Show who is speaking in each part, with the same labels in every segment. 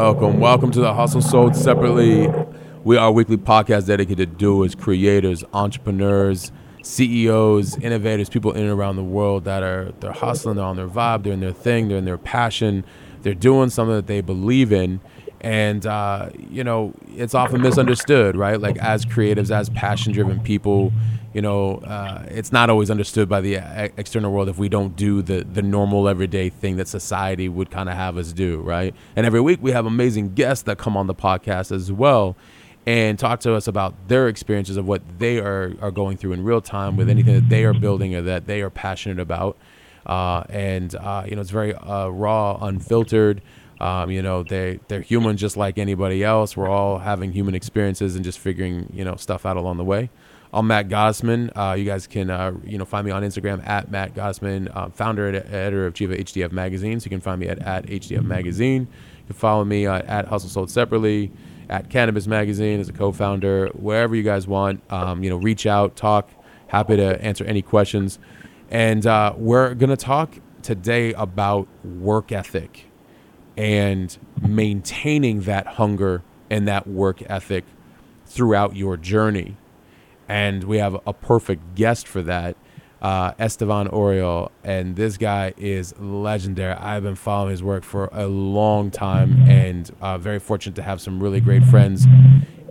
Speaker 1: Welcome, welcome to the Hustle Sold Separately. We are a weekly podcast dedicated to doers, creators, entrepreneurs, CEOs, innovators, people in and around the world that are they're hustling, they're on their vibe, they're in their thing, they're in their passion, they're doing something that they believe in. And uh, you know, it's often misunderstood, right? Like as creatives, as passion-driven people, you know, uh, it's not always understood by the e- external world if we don't do the the normal everyday thing that society would kind of have us do, right? And every week we have amazing guests that come on the podcast as well and talk to us about their experiences of what they are, are going through in real time with anything that they are building or that they are passionate about. Uh, and uh, you know, it's very uh, raw, unfiltered. Um, you know, they they're human just like anybody else. We're all having human experiences and just figuring you know stuff out along the way. I'm Matt Gosman. Uh, you guys can uh, you know find me on Instagram at Matt Gosman, uh, founder and editor of Chiva HDF Magazine. So you can find me at, at HDF Magazine. You can follow me uh, at Hustle Sold Separately, at Cannabis Magazine as a co-founder. Wherever you guys want, um, you know, reach out, talk. Happy to answer any questions. And uh, we're gonna talk today about work ethic and maintaining that hunger and that work ethic throughout your journey. And we have a perfect guest for that, uh, Estevan Oriol. And this guy is legendary. I've been following his work for a long time and uh, very fortunate to have some really great friends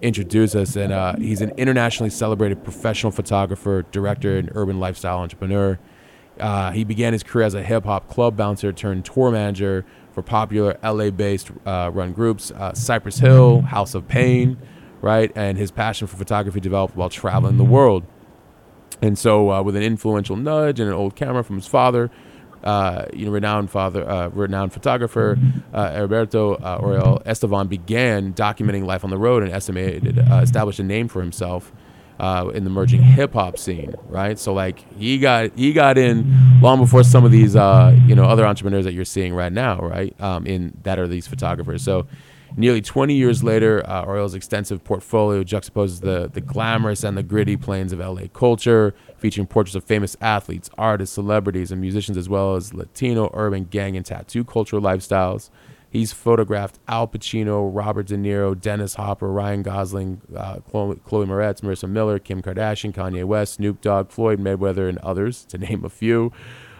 Speaker 1: introduce us. And uh, he's an internationally celebrated professional photographer, director, and urban lifestyle entrepreneur. Uh, he began his career as a hip hop club bouncer turned tour manager for popular LA based uh, run groups, uh, Cypress Hill, House of Pain, right? And his passion for photography developed while traveling the world. And so, uh, with an influential nudge and an old camera from his father, uh, you know, renowned father, uh, renowned photographer uh, Eriberto uh, Oriol Estevan began documenting life on the road and estimated uh, established a name for himself uh, in the emerging hip hop scene, right? So like he got he got in long before some of these uh, you know other entrepreneurs that you're seeing right now, right? Um, in that are these photographers. So nearly 20 years later, uh, Oriol's extensive portfolio juxtaposes the the glamorous and the gritty planes of LA culture, featuring portraits of famous athletes, artists, celebrities, and musicians, as well as Latino, urban, gang, and tattoo cultural lifestyles. He's photographed Al Pacino, Robert De Niro, Dennis Hopper, Ryan Gosling, uh, Chloe, Chloe Moretz, Marisa Miller, Kim Kardashian, Kanye West, Snoop Dogg, Floyd Mayweather, and others, to name a few.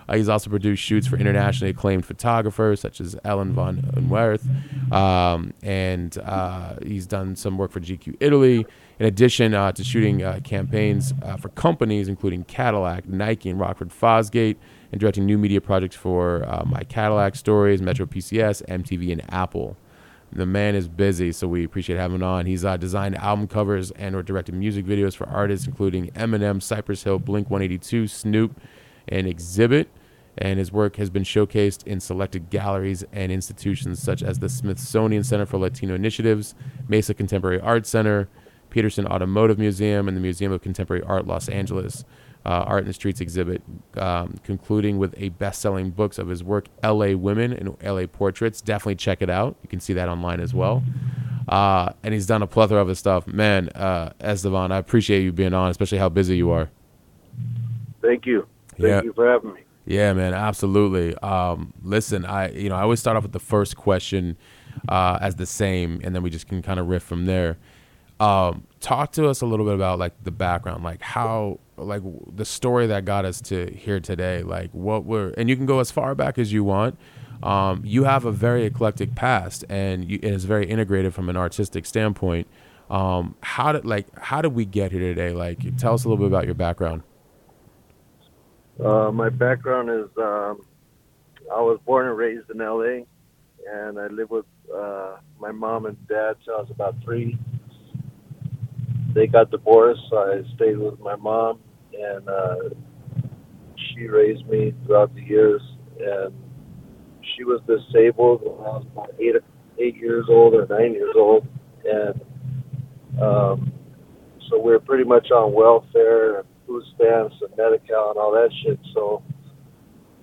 Speaker 1: Uh, he's also produced shoots for internationally acclaimed photographers such as Ellen von Unwerth, um, and uh, he's done some work for GQ Italy. In addition uh, to shooting uh, campaigns uh, for companies including Cadillac, Nike, and Rockford Fosgate, and directing new media projects for uh, My Cadillac Stories, Metro PCS, MTV, and Apple. The man is busy, so we appreciate having him on. He's uh, designed album covers and or directed music videos for artists including Eminem, Cypress Hill, Blink 182, Snoop, and Xzibit. And his work has been showcased in selected galleries and institutions such as the Smithsonian Center for Latino Initiatives, Mesa Contemporary Art Center, Petersen Automotive Museum, and the Museum of Contemporary Art Los Angeles uh, Art in the Streets exhibit, um, concluding with a best-selling books of his work, "L.A. Women" and "L.A. Portraits." Definitely check it out. You can see that online as well. Uh, and he's done a plethora of his stuff. Man, uh, Estevan, I appreciate you being on, especially how busy you are.
Speaker 2: Thank you. Thank
Speaker 1: Yeah.
Speaker 2: you for having me.
Speaker 1: Yeah, man, absolutely. Um, listen, I you know I always start off with the first question uh, as the same, and then we just can kind of riff from there. Um, talk to us a little bit about like the background, like how like the story that got us to here today. Like what were, and you can go as far back as you want. Um, you have a very eclectic past, and you, it is very integrated from an artistic standpoint. Um, how did like how did we get here today? Like, tell us a little bit about your background.
Speaker 2: Uh, my background is um, I was born and raised in LA, and I lived with uh, my mom and dad till I was about three. They got divorced, so I stayed with my mom, and uh, she raised me throughout the years. And she was disabled when I was about eight, eight years old or nine years old, and um, so we were pretty much on welfare and food stamps and Medi-Cal and all that shit. So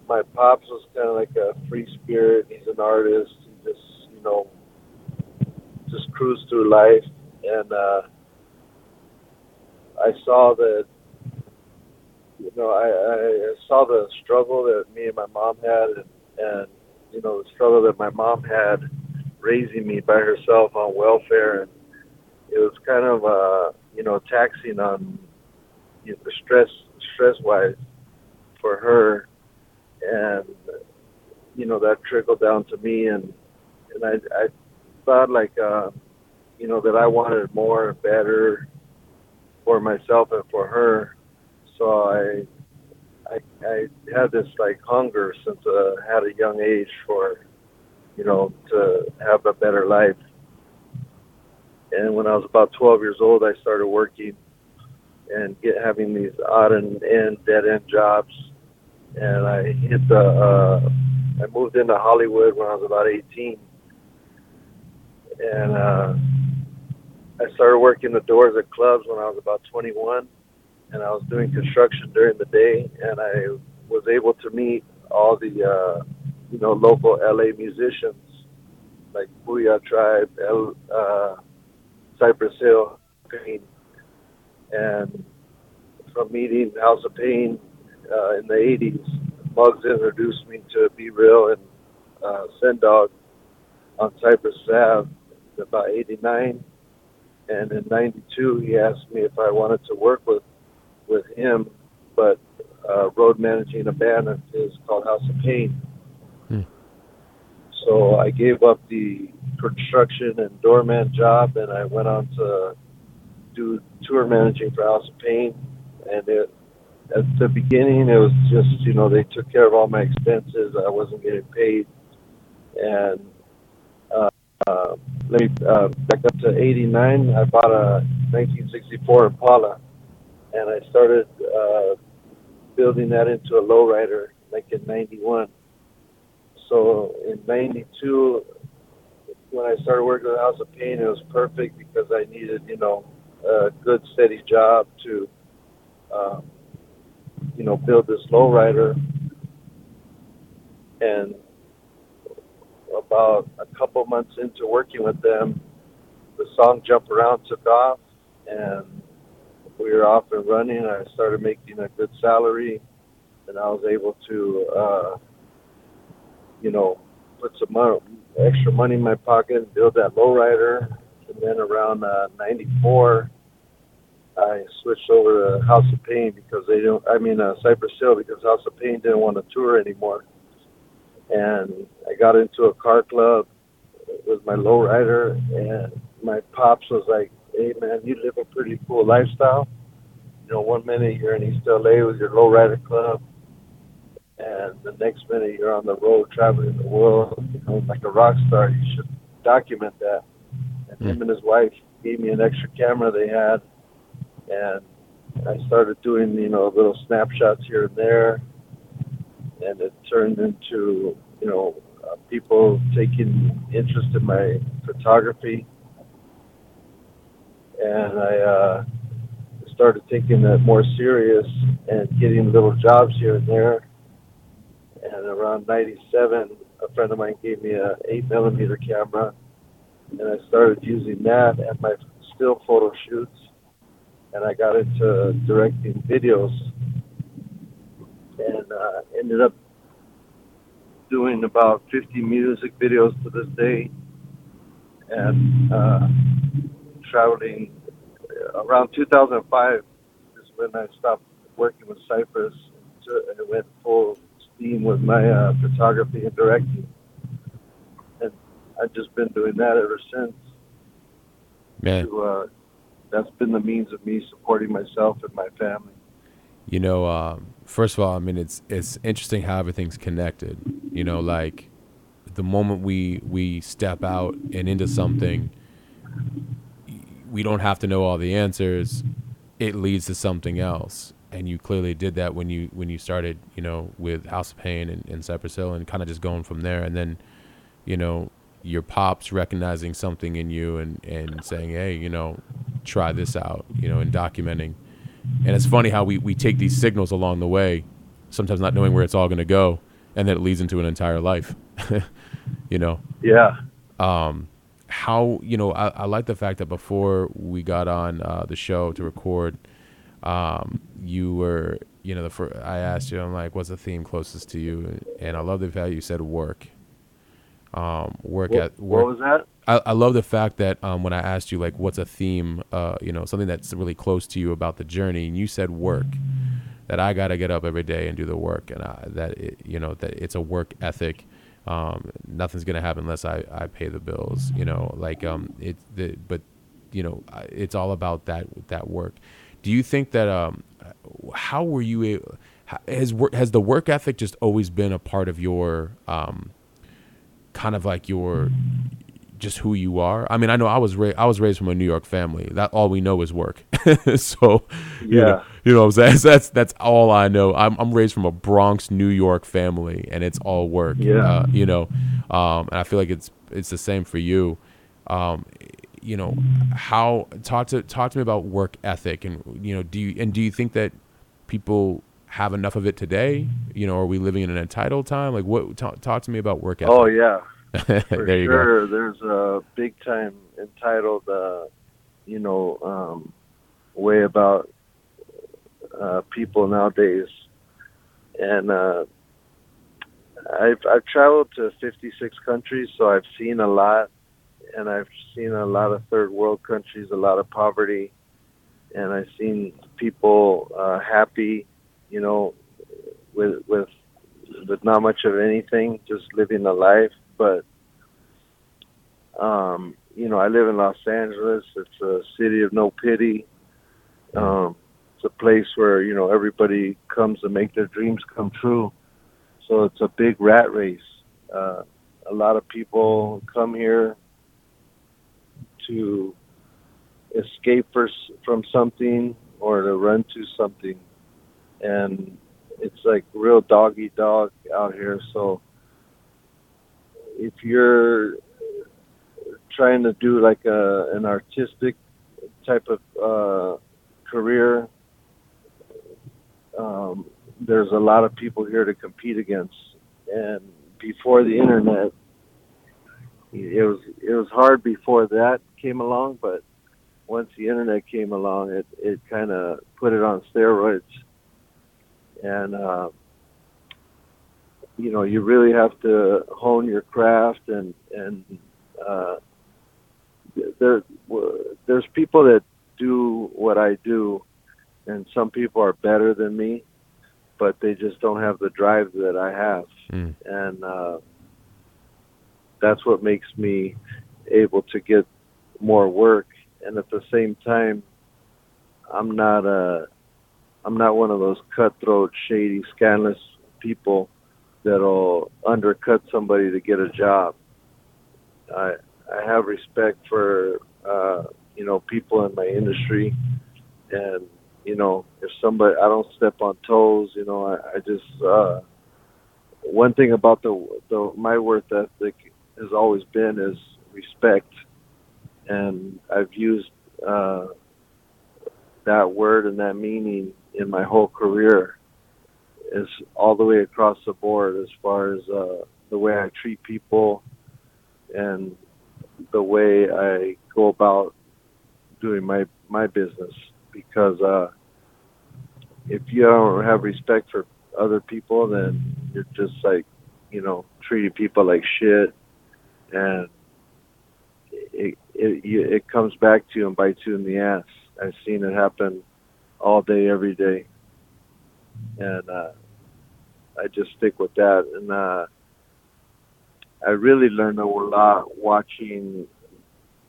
Speaker 2: my pops was kind of like a free spirit. He's an artist. He just, you know, just cruised through life. And uh, I saw that, you know, I, I saw the struggle that me and my mom had, and, and you know, the struggle that my mom had raising me by herself on welfare, and it was kind of, uh, you know, taxing on you know, stress, stress wise, for her. And you know that trickled down to me. And and I I thought like uh you know that I wanted more better for myself and for her so I I I had this like hunger since uh, I had a young age for you know to have a better life. And when I was about 12 years old I started working and get having these odd and end dead end jobs. And I hit the. Uh, I moved into Hollywood when I was about 18, and uh, I started working the doors at clubs when I was about 21, and I was doing construction during the day, and I was able to meet all the uh, you know local LA musicians like Boo-Yaa Tribe, El, uh, Cypress Hill, Pain, and from meeting House of Pain uh, in the 80s. Muggs introduced me to B-Real and uh, Sen Dog on Cypress Ave about 89. And in 92, he asked me if I wanted to work with, with him, but uh, road managing a band of his called House of Pain. Hmm. So I gave up the construction and doorman job, and I went on to do tour managing for House of Pain. And it at the beginning, it was just you know they took care of all my expenses. I wasn't getting paid, and uh, uh, let me uh, back up to '89. I bought a 1964 Impala, and I started uh, building that into a lowrider like in '91. So in '92, when I started working with House of Pain, it was perfect because I needed you know a good steady job to. Um, you know, build this lowrider. And about a couple months into working with them, the song Jump Around took off and we were off and running. I started making a good salary and I was able to, uh, you know, put some money, extra money in my pocket and build that lowrider. And then around uh, 94, I switched over to House of Pain because they don't. I mean, uh, Cypress Hill because House of Pain didn't want to tour anymore, and I got into a car club with my lowrider, and my pops was like, "Hey, man, you live a pretty cool lifestyle. You know, one minute you're in East LA with your lowrider club, and the next minute you're on the road traveling the world, you know, like a rock star. You should document that." And mm. him and his wife gave me an extra camera they had and I started doing you know little snapshots here and there, and it turned into you know uh, people taking interest in my photography, and I uh, started taking that more serious and getting little jobs here and there. And around '97, a friend of mine gave me a eight millimeter camera, and I started using that at my still photo shoots. And I got into directing videos. And uh, ended up doing about 50 music videos to this day. And uh, traveling around 2005 is when I stopped working with Cypress and went full steam with my uh, photography and directing. And I've just been doing that ever since.
Speaker 1: Man.
Speaker 2: To, uh, that's been the means of me supporting myself and my family.
Speaker 1: You know, uh, first of all, I mean it's it's interesting how everything's connected. You know, like the moment we we step out and into something, we don't have to know all the answers. It leads to something else, and you clearly did that when you when you started, you know, with House of Pain and, and Cypress Hill, and kind of just going from there. And then, you know, your pops recognizing something in you and and saying, hey, you know, try this out, you know, and documenting. And it's funny how we we take these signals along the way, sometimes not knowing where it's all going to go, and then it leads into an entire life. you know.
Speaker 2: Yeah.
Speaker 1: Um, how you know I, I like the fact that before we got on uh, the show to record, um, you were you know the fir- I asked you I'm like what's the theme closest to you and I love the fact you said work. Um, work
Speaker 2: What,
Speaker 1: at work.
Speaker 2: what was that?
Speaker 1: I, I love the fact that um, when I asked you like what's a theme, uh, you know, something that's really close to you about the journey, and you said work, that I got to get up every day and do the work, and I, that it, you know that it's a work ethic. Um, nothing's gonna happen unless I, I pay the bills, you know. Like um, it the but you know it's all about that that work. Do you think that um, how were you has work has the work ethic just always been a part of your um, kind of like your just who you are. I mean, I know I was ra- I was raised from a New York family. That all we know is work. so, you know,
Speaker 2: Yeah.
Speaker 1: you know what I'm saying? That's that's all I know. I'm I'm raised from a Bronx, New York family, and it's all work.
Speaker 2: Yeah.
Speaker 1: Uh, you know, um, and I feel like it's it's the same for you. Um, you know, how talk to talk to me about work ethic, and you know, do you and do you think that people have enough of it today? You know, are we living in an entitled time? Like, what? Talk, talk to me about work ethic.
Speaker 2: Oh yeah.
Speaker 1: There you go.
Speaker 2: sure. There's a big time entitled, uh, you know, um, way about uh, people nowadays, and uh, I've I've traveled to 56 countries, so I've seen a lot, and I've seen a lot of third world countries, a lot of poverty, and I've seen people uh, happy, you know, with with with not much of anything, just living a life. But um, you know, I live in Los Angeles. It's a city of no pity. Um, it's a place where you know everybody comes to make their dreams come true. So it's a big rat race. Uh, a lot of people come here to escape for, from something or to run to something, and it's like real dog eat dog out here. So if you're trying to do like a an artistic type of uh, career, um, there's a lot of people here to compete against. And before the internet, it was it was hard before that came along, but once the internet came along, it it kind of put it on steroids. And uh, you know, you really have to hone your craft, and and uh, there there's people that do what I do, and some people are better than me, but they just don't have the drive that I have,
Speaker 1: Mm.
Speaker 2: and uh, that's what makes me able to get more work. And at the same time, I'm not a I'm not one of those cutthroat, shady, scandalous people that'll undercut somebody to get a job. I I have respect for uh, you know people in my industry, and you know if somebody I don't step on toes. You know I, I just uh, one thing about the the my worth ethic has always been is respect, and I've used uh, that word and that meaning in my whole career is all the way across the board as far as uh, the way I treat people and the way I go about doing my my business because uh, if you don't have respect for other people, then you're just like you know treating people like shit, and it it it comes back to you and bites you in the ass. I've seen it happen all day, every day, and uh, I just stick with that. And uh, I really learned a lot watching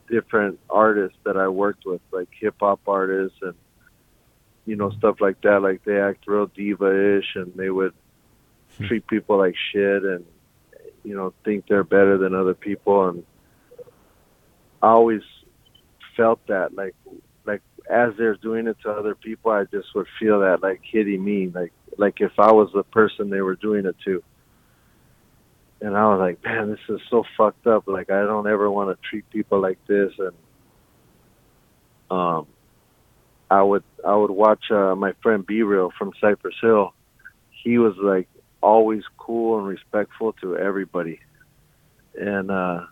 Speaker 2: different artists that I worked with, like hip hop artists and you know stuff like that. Like they act real diva-ish, and they would treat people like shit, and you know think they're better than other people. And I always felt that, like like as they're doing it to other people, I just would feel that like hitting me, like like if I was the person they were doing it to. and I was like, man, this is so fucked up. Like I don't ever want to treat people like this, and um, I would I would watch uh, my friend B Real from Cypress Hill. He was like always cool and respectful to everybody, and uh,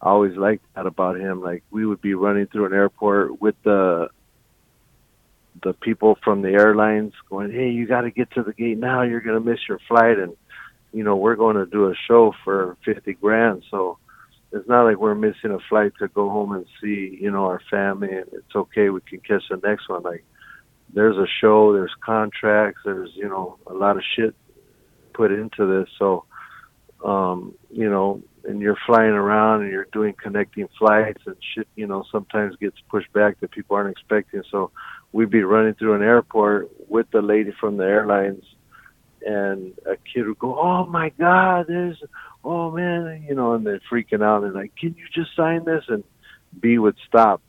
Speaker 2: I always liked that about him. Like we would be running through an airport with the the people from the airlines going, "Hey, you got to get to the gate now. You're gonna miss your flight." And you know, we're going to do a show for fifty grand, so it's not like we're missing a flight to go home and see, you know, our family. And it's okay, we can catch the next one. Like, there's a show, there's contracts, there's you know a lot of shit put into this. So, um, you know, and you're flying around and you're doing connecting flights and shit, you know, sometimes gets pushed back that people aren't expecting. So we'd be running through an airport with the lady from the airlines and a kid would go, "Oh my God, there's, oh man," you know, and they're freaking out. And like, "Can you just sign this?" And B would stop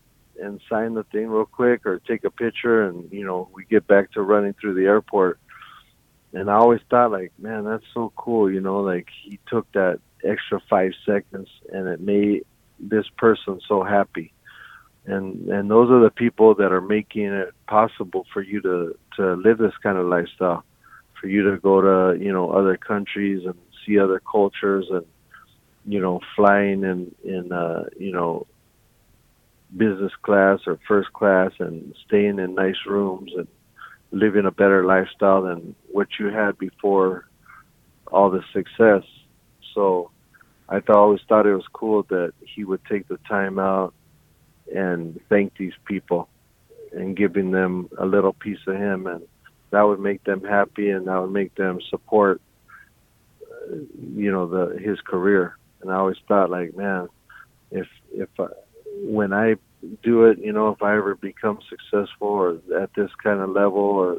Speaker 2: and sign the thing real quick or take a picture, and you know, we get back to running through the airport. And I always thought, like, man, that's so cool, you know, like he took that extra five seconds and it made this person so happy. And and those are the people that are making it possible for you to to live this kind of lifestyle for you to go to you know other countries and see other cultures and you know flying in in uh, you know business class or first class and staying in nice rooms and living a better lifestyle than what you had before all the success. So I th- always thought it was cool that he would take the time out and thank these people and giving them a little piece of him. And that would make them happy and that would make them support uh, you know the his career. And i always thought like man if if I, when i do it you know if i ever become successful or at this kind of level or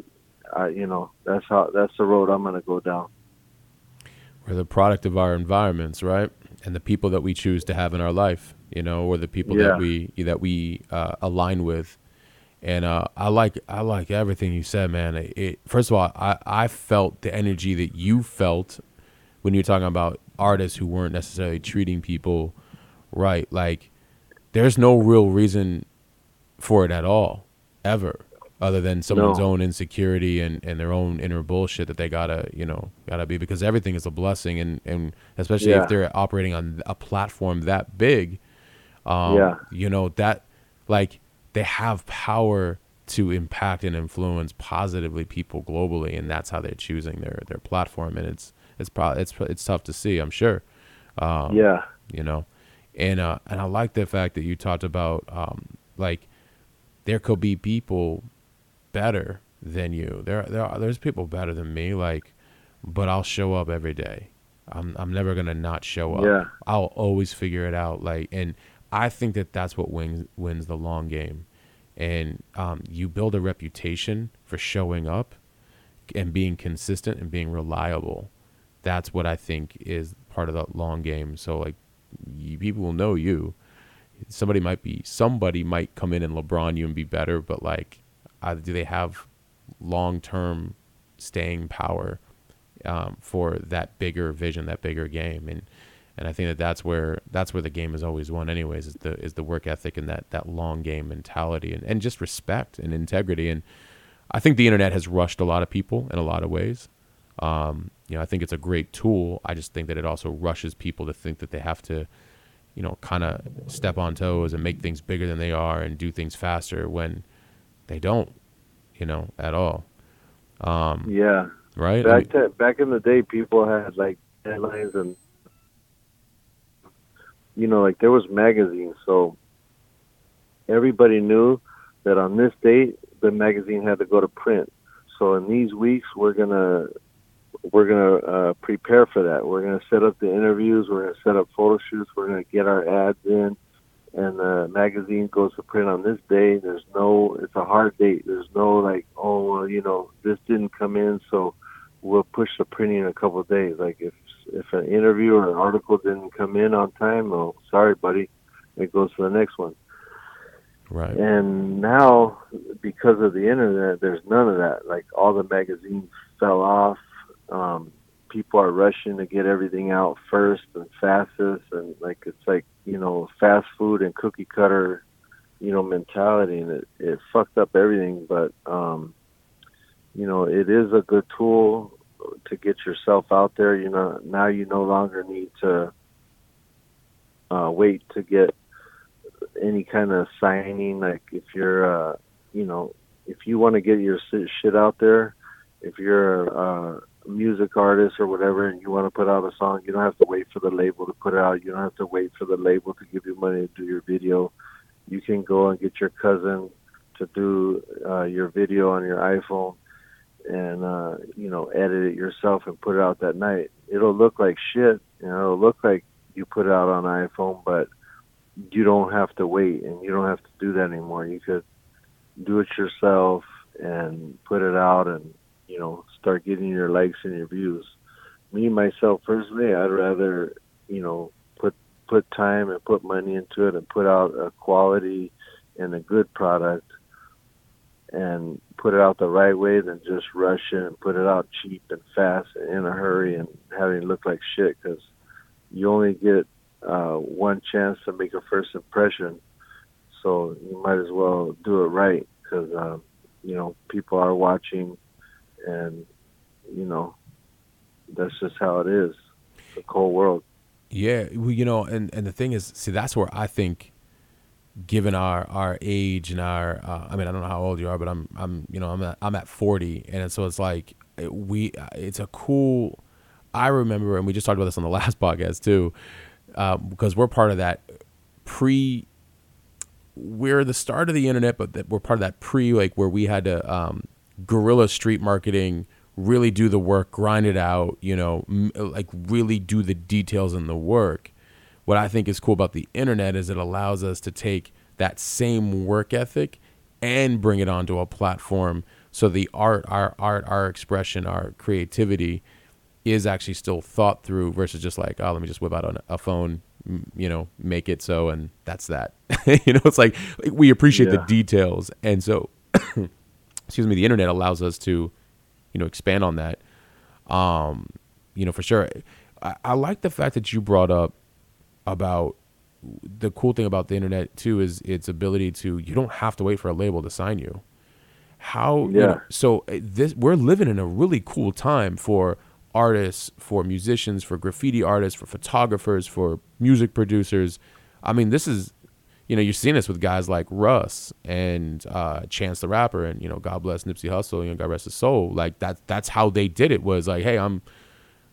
Speaker 2: I, you know that's how that's the road i'm going to go down.
Speaker 1: We're the product of our environments right and the people that we choose to have in our life you know or the people
Speaker 2: Yeah.
Speaker 1: that we that we uh, align with and uh, I like I like everything you said, man. It, it, first of all, I, I felt the energy that you felt when you're talking about artists who weren't necessarily treating people right. Like, there's no real reason for it at all, ever, other than someone's
Speaker 2: No.
Speaker 1: own insecurity and, and their own inner bullshit that they gotta you know gotta be because everything is a blessing and and especially
Speaker 2: Yeah.
Speaker 1: if they're operating on a platform that big, um,
Speaker 2: Yeah.
Speaker 1: you know that like they have power to impact and influence positively people globally and that's how they're choosing their their platform and it's it's probably it's it's tough to see i'm sure um,
Speaker 2: yeah
Speaker 1: you know and uh and i like the fact that you talked about um like there could be people better than you. There there are there's people better than me like but i'll show up every day. I'm i'm never gonna not show up.
Speaker 2: Yeah.
Speaker 1: i'll always figure it out like and i think that that's what wins wins the long game. And um you build a reputation for showing up and being consistent and being reliable. That's what i think is part of the long game. So like you, people will know you. Somebody might be somebody might come in and lebron you and be better but like uh, do they have long-term staying power um, for that bigger vision that bigger game? And and I think that that's where that's where the game is always won anyways is the is the work ethic and that that long game mentality and, and just respect and integrity. And I think the internet has rushed a lot of people in a lot of ways. Um, you know I think it's a great tool. I just think that it also rushes people to think that they have to you know kind of step on toes and make things bigger than they are and do things faster when they don't you know at all. Um,
Speaker 2: yeah.
Speaker 1: right? I mean-
Speaker 2: back to, back in the day people had like deadlines and you know like there was magazines so everybody knew that on this date the magazine had to go to print. So in these weeks we're gonna we're gonna uh, prepare for that. We're gonna set up the interviews we're gonna set up photo shoots we're gonna get our ads in and the magazine goes to print on this day there's no it's a hard date there's no like oh well you know this didn't come in so we'll push the printing a couple of days. Like if if an interview or an article didn't come in on time, oh, sorry, buddy, it goes to the next one.
Speaker 1: right
Speaker 2: And now, because of the internet, there's none of that. Like all the magazines fell off. Um, people are rushing to get everything out first and fastest, and like it's like you know fast food and cookie cutter, you know mentality, and it it fucked up everything. But um, you know it is a good tool to get yourself out there. You know now you no longer need to uh, wait to get any kind of signing. Like if you're uh, you know if you want to get your shit out there, if you're a, music artist or whatever, and you want to put out a song, you don't have to wait for the label to put it out. You don't have to wait for the label to give you money to do your video. You can go and get your cousin to do uh, your video on your iPhone and uh, you know edit it yourself and put it out that night. It'll look like shit. You know, it'll look like you put it out on iPhone, but you don't have to wait and you don't have to do that anymore. You could do it yourself and put it out and you know start getting your likes and your views. Me myself personally, I'd rather you know put put time and put money into it and put out a quality and a good product and put it out the right way than just rush it and put it out cheap and fast and in a hurry and having it look like shit because you only get uh, one chance to make a first impression. So you might as well do it right because um, you know people are watching, and you know that's just how it is. The cold world.
Speaker 1: Yeah, well, you know, and and the thing is, see, that's where I think, given our our age and our, uh, I mean, I don't know how old you are, but I'm I'm you know I'm at, I'm at 40, and so it's like we it's a cool. I remember, and we just talked about this on the last podcast too, uh, because we're part of that pre we're the start of the internet, but that we're part of that pre like where we had to um, guerrilla street marketing, really do the work, grind it out, you know, m- like really do the details and the work. What I think is cool about the internet is it allows us to take that same work ethic and bring it onto a platform so the art, our art, our expression, our creativity is actually still thought through versus just like, oh, let me just whip out a phone, you know, make it so, and that's that. you know, it's like we appreciate yeah. the details, and so, excuse me, the internet allows us to, you know, expand on that. Um, you know, for sure. I, I like the fact that you brought up about the cool thing about the internet too is its ability to you don't have to wait for a label to sign you. How yeah. You know, so uh, this we're living in a really cool time for artists, for musicians, for graffiti artists, for photographers, for music producers. I mean, this is, you know, you're seeing this with guys like Russ and uh, Chance the Rapper, and you know, God bless Nipsey Hussle, you know, God rest his soul. Like that, that's how they did it. Was like, hey, I'm,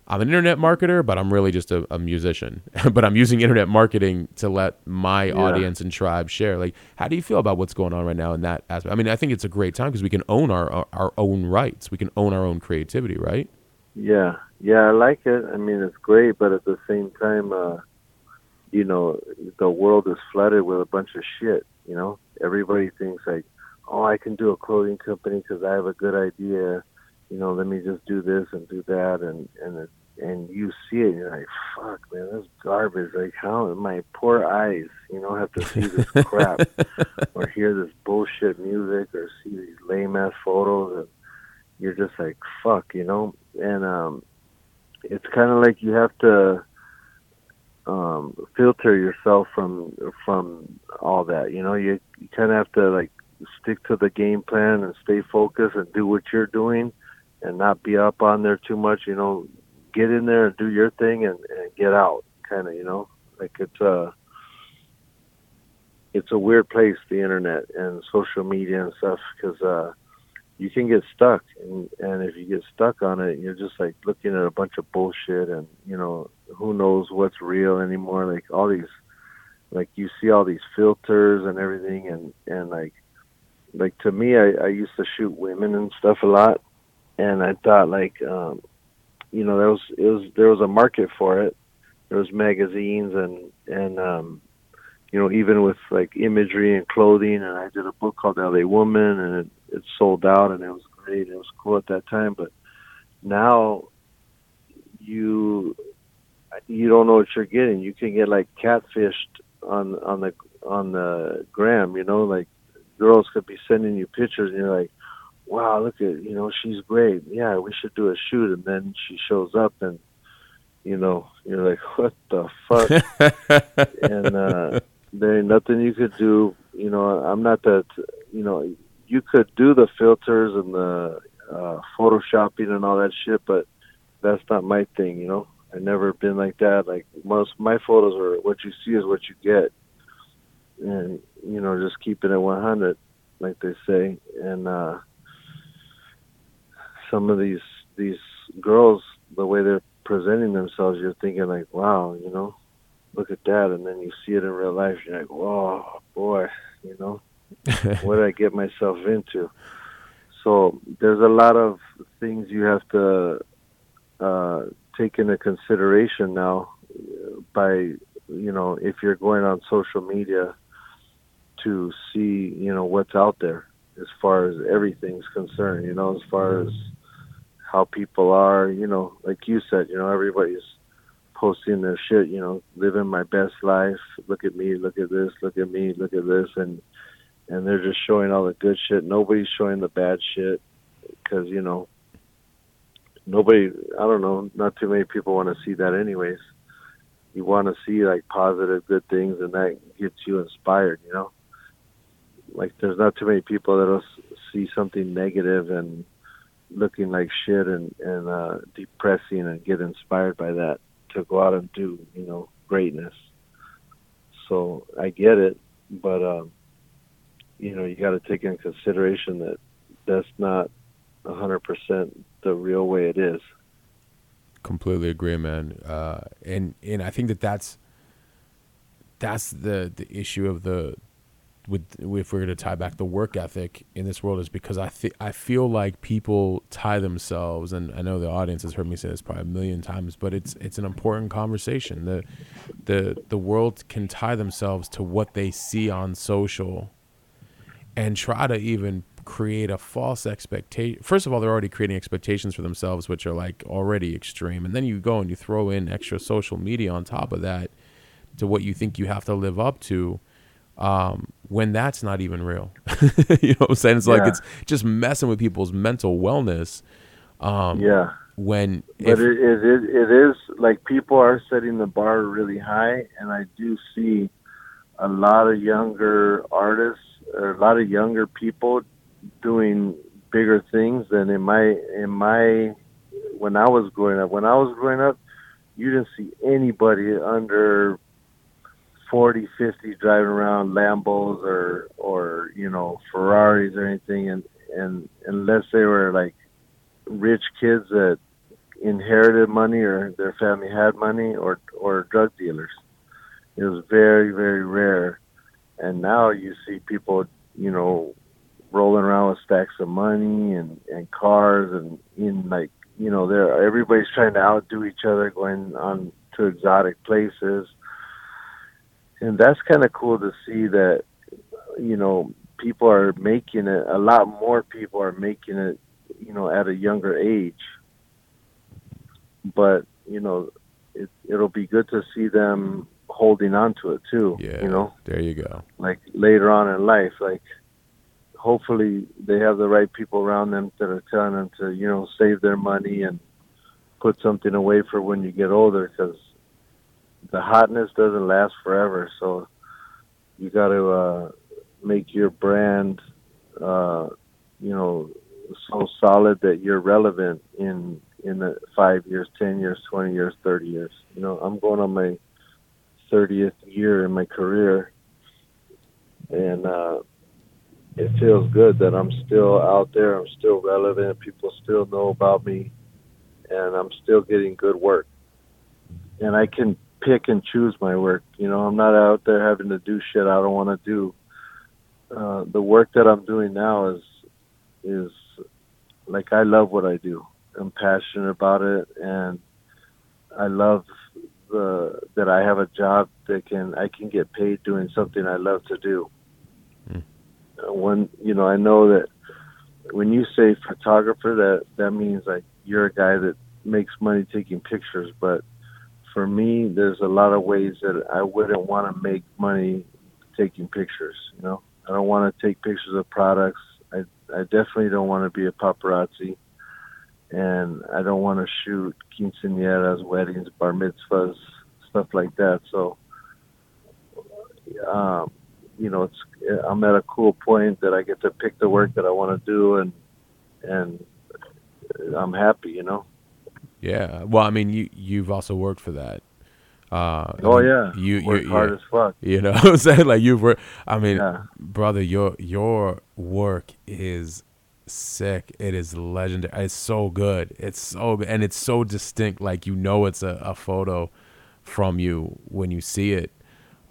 Speaker 1: I'm an internet marketer, but I'm really just a, a musician. but I'm using internet marketing to let my yeah. audience and tribe share. Like, how do you feel about what's going on right now in that aspect? I mean, I think it's a great time because we can own our, our our own rights. We can own our own creativity, right?
Speaker 2: Yeah, yeah, I like it. I mean, it's great, but at the same time, uh, you know, the world is flooded with a bunch of shit. You know, everybody thinks like, oh, I can do a clothing company because I have a good idea. You know, let me just do this and do that, and and it, and you see it, and you're like, fuck, man, this garbage. Like, how my poor eyes, you know, have to see this crap or hear this bullshit music or see these lame ass photos and you're just like fuck, you know. And um, it's kind of like you have to um, filter yourself from from all that. You know, you you kind of have to like stick to the game plan and stay focused and do what you're doing, and not be up on there too much. You know, get in there and do your thing and, and get out. Kind of, you know, like it's a it's a weird place, the internet and social media and stuff, because uh, you can get stuck and and if you get stuck on it you're just like looking at a bunch of bullshit and you know who knows what's real anymore like all these like you see all these filters and everything and and like like to me I, I used to shoot women and stuff a lot and I thought like um you know there was it was there was a market for it there was magazines and and um you know even with like imagery and clothing and I did a book called LA Woman and it it sold out and it was great. It was cool at that time, but now you you don't know what you're getting. You can get like catfished on on the on the gram. You know, like girls could be sending you pictures, and you're like, wow, look at you know she's great. Yeah, we should do a shoot. And then she shows up and you know you're like, what the fuck? and uh, there ain't nothing you could do. You know, I'm not that. You know, you could do the filters and the uh, photoshopping and all that shit, but that's not my thing. You know, I've never been like that. Like most my photos are what you see is what you get, and you know, just keeping it 100, like they say. And uh, some of these these girls, the way they're presenting themselves, you're thinking like, wow, you know, look at that, and then you see it in real life, you're like, whoa, boy, you know, what did I get myself into? So there's a lot of things you have to uh, take into consideration now by you know if you're going on social media to see you know what's out there as far as everything's concerned you know as far as how people are you know like you said you know everybody's posting their shit you know living my best life. Look at me look at this look at me look at this. And and they're just showing all the good shit. Nobody's showing the bad shit because you know nobody i don't know not too many people want to see that anyways. You want to see like positive good things and that gets you inspired you know? Like there's not too many people that'll see something negative and looking like shit and and uh depressing and get inspired by that to go out and do you know greatness. So i get it but um you know you got to take into consideration that that's not a hundred percent the real way it is.
Speaker 1: Completely agree man. Uh and and i think that that's that's the the issue of the with if we're going to tie back the work ethic in this world is because I th- I feel like people tie themselves and I know the audience has heard me say this probably a million times but it's it's an important conversation. The the the world can tie themselves to what they see on social and try to even create a false expectation first of all they're already creating expectations for themselves which are like already extreme and then you go and you throw in extra social media on top of that to what you think you have to live up to um, when that's not even real. you know what I'm saying? It's yeah. like it's just messing with people's mental wellness. Um,
Speaker 2: yeah.
Speaker 1: When
Speaker 2: but it, it, it, it is like people are setting the bar really high, and I do see a lot of younger artists or a lot of younger people doing bigger things than in my in my when I was growing up. When I was growing up, you didn't see anybody under 40, 50 driving around Lambos or or you know Ferraris or anything, and and unless they were like rich kids that inherited money or their family had money or or drug dealers. It was very very rare, and now you see people you know rolling around with stacks of money and and cars and in like you know they're everybody's trying to outdo each other going on to exotic places. And that's kind of cool to see that you know people are making it a lot more people are making it you know at a younger age. But you know it it'll be good to see them holding on to it too
Speaker 1: yeah
Speaker 2: you know?
Speaker 1: there you go.
Speaker 2: Like later on in life like hopefully they have the right people around them that are telling them to you know save their money and put something away for when you get older because the hotness doesn't last forever. So you got to uh, make your brand, uh, you know, so solid that you're relevant in in the five years, ten years, twenty years, thirty years. You know, I'm going on my thirtieth year in my career, and uh, it feels good that I'm still out there. I'm still relevant. People still know about me, and I'm still getting good work. And I can pick and choose my work. You know, I'm not out there having to do shit I don't want to do. Uh, the work that I'm doing now is is like I love what I do. I'm passionate about it, and I love the that I have a job that can I can get paid doing something I love to do. Mm. When you know, I know that when you say photographer, that that means like you're a guy that makes money taking pictures, but for me, there's a lot of ways that I wouldn't want to make money taking pictures. You know, I don't want to take pictures of products. I I definitely don't want to be a paparazzi, and I don't want to shoot quinceañeras, weddings, bar mitzvahs, stuff like that. So, um, you know, it's I'm at a cool point that I get to pick the work that I want to do, and and I'm happy, you know.
Speaker 1: Yeah. Well, I mean, you you've also worked for that. Uh, I
Speaker 2: Oh
Speaker 1: mean,
Speaker 2: yeah,
Speaker 1: you you
Speaker 2: work hard
Speaker 1: yeah.
Speaker 2: as fuck.
Speaker 1: You know what I'm saying? Like you've worked. I mean,
Speaker 2: Yeah.
Speaker 1: brother, your your work is sick. It is legendary. It's so good. It's so. And it's so distinct. Like you know it's a, a photo from you when you see it.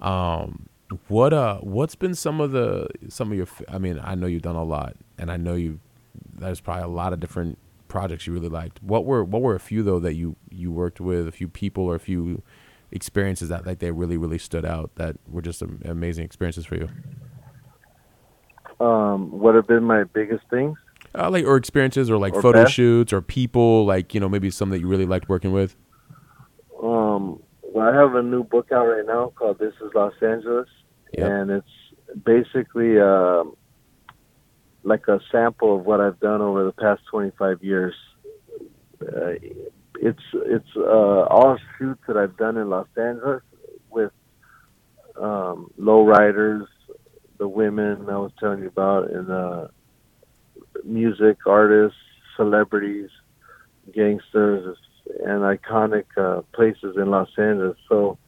Speaker 1: Um what uh what's been some of the some of your i mean, I know you've done a lot and I know you there's probably a lot of different projects you really liked. What were what were a few though that you you worked with, a few people or a few experiences that like they really really stood out that were just am- amazing experiences for you?
Speaker 2: Um, what have been my biggest things?
Speaker 1: Uh, like or experiences or like
Speaker 2: Or
Speaker 1: photo
Speaker 2: best?
Speaker 1: shoots or people like you know maybe some that you really liked working with.
Speaker 2: Um, well, I have a new book out right now called "This Is Los Angeles,"
Speaker 1: Yep.
Speaker 2: and it's basically um, like a sample of what I've done over the past 25 years. Uh, it's it's uh, all shoots that I've done in Los Angeles with um, lowriders, the women I was telling you about, and uh, music artists, celebrities, gangsters, and iconic uh, places in Los Angeles. So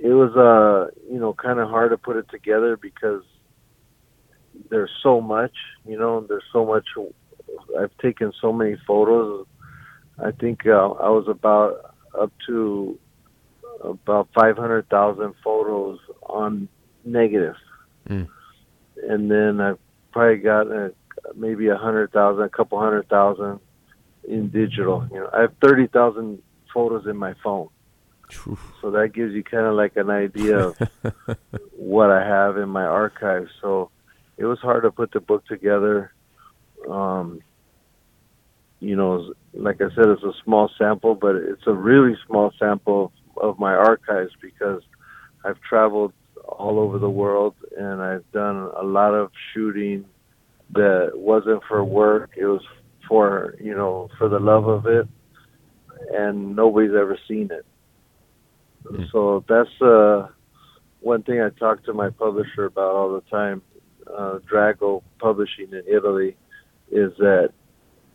Speaker 2: it was uh you know kind of hard to put it together because there's so much you know there's so much I've taken so many photos. I think uh, I was about up to about 500,000 photos on negative.
Speaker 1: Mm.
Speaker 2: and then I've probably got uh, maybe a hundred thousand a couple hundred thousand in digital. You know I have 30,000 photos in my phone so that gives you kind of like an idea of what I have in my archive. So it was hard to put the book together. Um, you know, like I said, it's a small sample, but it's a really small sample of my archives because I've traveled all over the world and I've done a lot of shooting that wasn't for work. It was for, you know, for the love of it. And nobody's ever seen it. So that's uh, one thing I talk to my publisher about all the time, uh, Drago Publishing in Italy, is that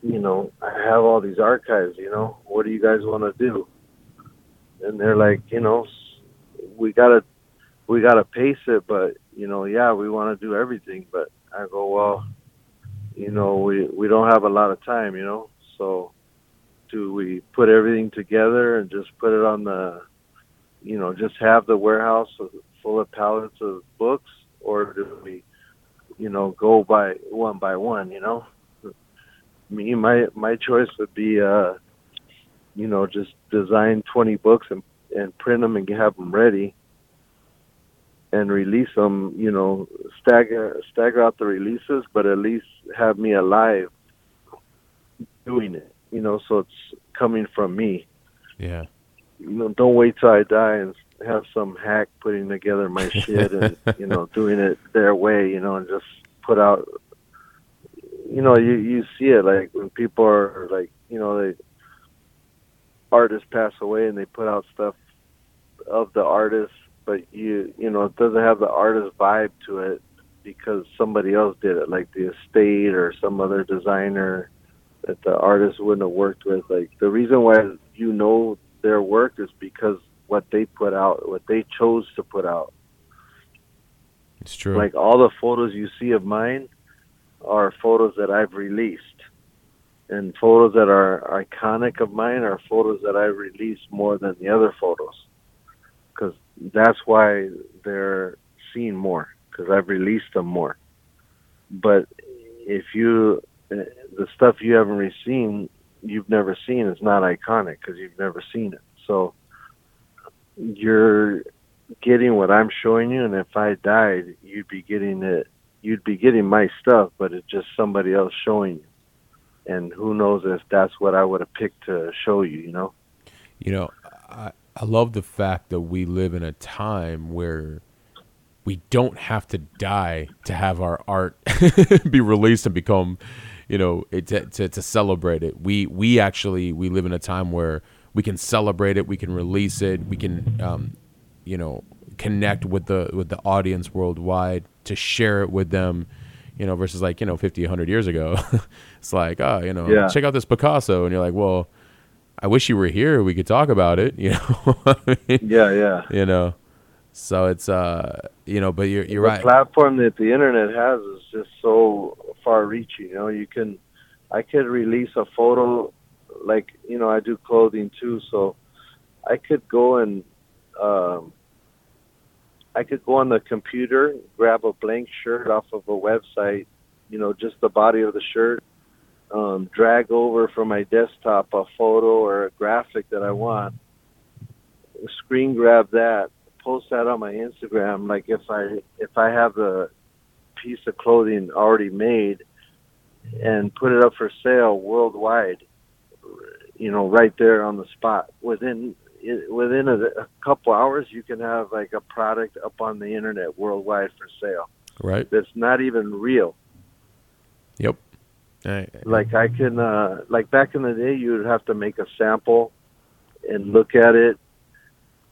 Speaker 2: you know I have all these archives. You know, what do you guys want to do? And they're like, you know, we gotta we gotta pace it, but you know, yeah, we want to do everything. But I go, well, you know, we we don't have a lot of time. You know, so do we put everything together and just put it on the you know, just have the warehouse full of pallets of books, or do we, you know, go by one by one? You know, me my my choice would be, uh, you know, just design twenty books and and print them and have them ready, and release them. You know, stagger stagger out the releases, but at least have me alive doing it. You know, so it's coming from me
Speaker 1: Yeah.
Speaker 2: You know, don't wait till I die and have some hack putting together my shit and you know doing it their way, you know, and just put out. You know, you you see it like when people are like, you know, they artists pass away and they put out stuff of the artist, but you you know it doesn't have the artist vibe to it because somebody else did it, like the estate or some other designer that the artist wouldn't have worked with. Like the reason why you know their work is because what they put out, what they chose to put out.
Speaker 1: It's true.
Speaker 2: Like all the photos you see of mine are photos that I've released. And photos that are iconic of mine are photos that I released more than the other photos. Because that's why they're seen more, because I've released them more. But if you, eh, the stuff you haven't seen, you've never seen, is not iconic because you've never seen it. So you're getting what I'm showing you, and if I died, you'd be getting it. You'd be getting my stuff, but it's just somebody else showing you. And who knows if that's what I would have picked to show you, you know?
Speaker 1: You know, I I love the fact that we live in a time where we don't have to die to have our art be released and become, you know, it, to, to to celebrate it. We we actually we live in a time where we can celebrate it, we can release it, we can, um, you know, connect with the with the audience worldwide to share it with them you know versus like you know 50 100 years ago it's like oh you know
Speaker 2: Yeah.
Speaker 1: check out this picasso and you're like well i wish you were here we could talk about it you know I mean,
Speaker 2: Yeah, yeah.
Speaker 1: you know so it's uh you know but you're you're
Speaker 2: the
Speaker 1: right
Speaker 2: platform that the internet has is just so far reaching you know you can i could release a photo like you know i do clothing too so i could go and um i could go on the computer grab a blank shirt off of a website you know just the body of the shirt um drag over from my desktop a photo or a graphic that i want screen grab that post that on my Instagram. Like if I if I have the piece of clothing already made and put it up for sale worldwide, you know, right there on the spot within within a, a couple hours, you can have like a product up on the internet worldwide for sale.
Speaker 1: right
Speaker 2: That's not even real.
Speaker 1: yep I-
Speaker 2: Like I can, uh, like back in the day, you would have to make a sample and look at it,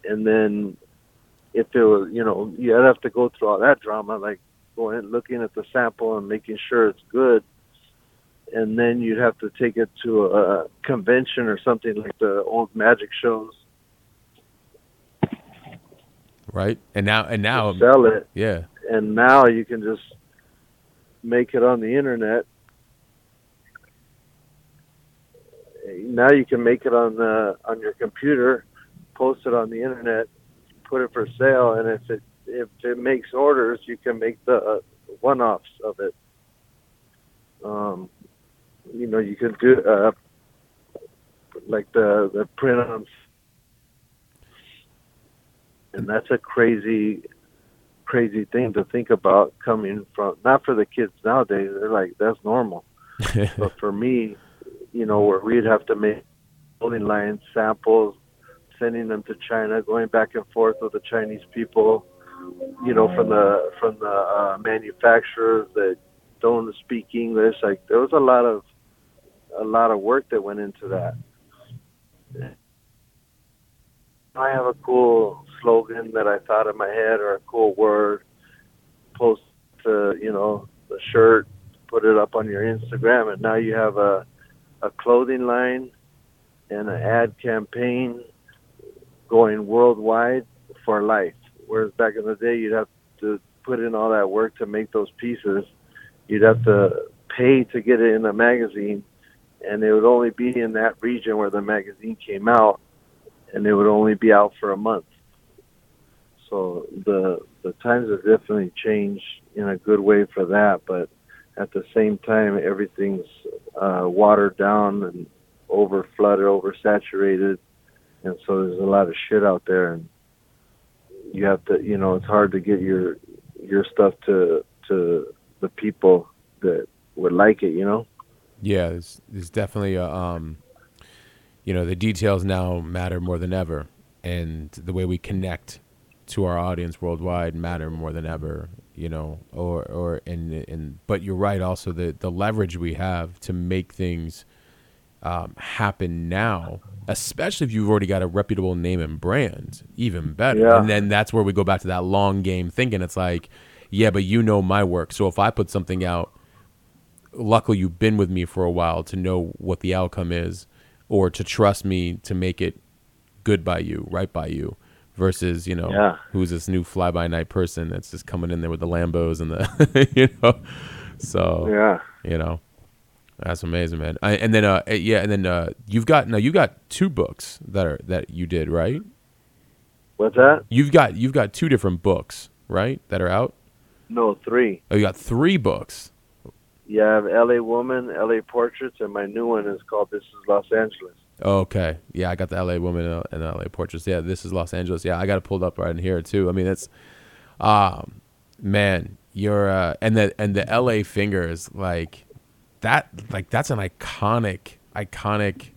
Speaker 2: and then if it was, you know, you'd have to go through all that drama, like going and looking at the sample and making sure it's good, and then you'd have to take it to a convention or something like the old magic shows,
Speaker 1: right. And now and now
Speaker 2: sell it,
Speaker 1: yeah.
Speaker 2: And now you can just make it on the internet. Now you can make it on the on your computer, post it on the internet, put it for sale, and if it if it makes orders, you can make the uh, one-offs of it. Um, you know, you can do uh, like the the print on, and that's a crazy crazy thing to think about coming from not for the kids nowadays they're like that's normal. But for me you know where we'd have to make clothing lines samples sending them to china going back and forth with the chinese people you know from the from the uh, manufacturers that don't speak english like there was a lot of a lot of work that went into that I have a cool slogan that I thought in my head or a cool word, post to, you know, the shirt, put it up on your Instagram, and now you have a, a clothing line and an ad campaign going worldwide for life. Whereas back in the day, you'd have to put in all that work to make those pieces. You'd have to pay to get it in a magazine, and it would only be in that region where the magazine came out and it would only be out for a month. So the the times have definitely changed in a good way for that, but at the same time, everything's uh, watered down and over flooded, oversaturated, and so there's a lot of shit out there, and you have to, you know, it's hard to get your your stuff to to the people that would like it, you know.
Speaker 1: Yeah, there's, there's definitely a, um, you know, the details now matter more than ever, and the way we connect to our audience worldwide matter more than ever. You know, or or and and but you're right. Also, the the leverage we have to make things um, happen now, especially if you've already got a reputable name and brand, even better.
Speaker 2: Yeah.
Speaker 1: And then that's where we go back to that long game thinking. It's like, yeah, but you know my work, so if I put something out luckily you've been with me for a while to know what the outcome is or to trust me to make it good by you right by you versus you know
Speaker 2: Yeah.
Speaker 1: who's this new fly by night person that's just coming in there with the lambos and the you know so
Speaker 2: Yeah.
Speaker 1: you know that's amazing man I, and then uh yeah and then uh you've got now you got two books that are that you did right
Speaker 2: What's that?
Speaker 1: you've got you've got two different books right that are out
Speaker 2: No, three.
Speaker 1: oh you got three books
Speaker 2: Yeah, I have LA Woman, LA Portraits, and my new one is called This is Los Angeles.
Speaker 1: Okay. Yeah, I got the LA woman and and LA portraits. Yeah, this is Los Angeles. Yeah, I got it pulled up right in here too. I mean, it's um man, you're uh and the and the LA fingers like that like that's an iconic iconic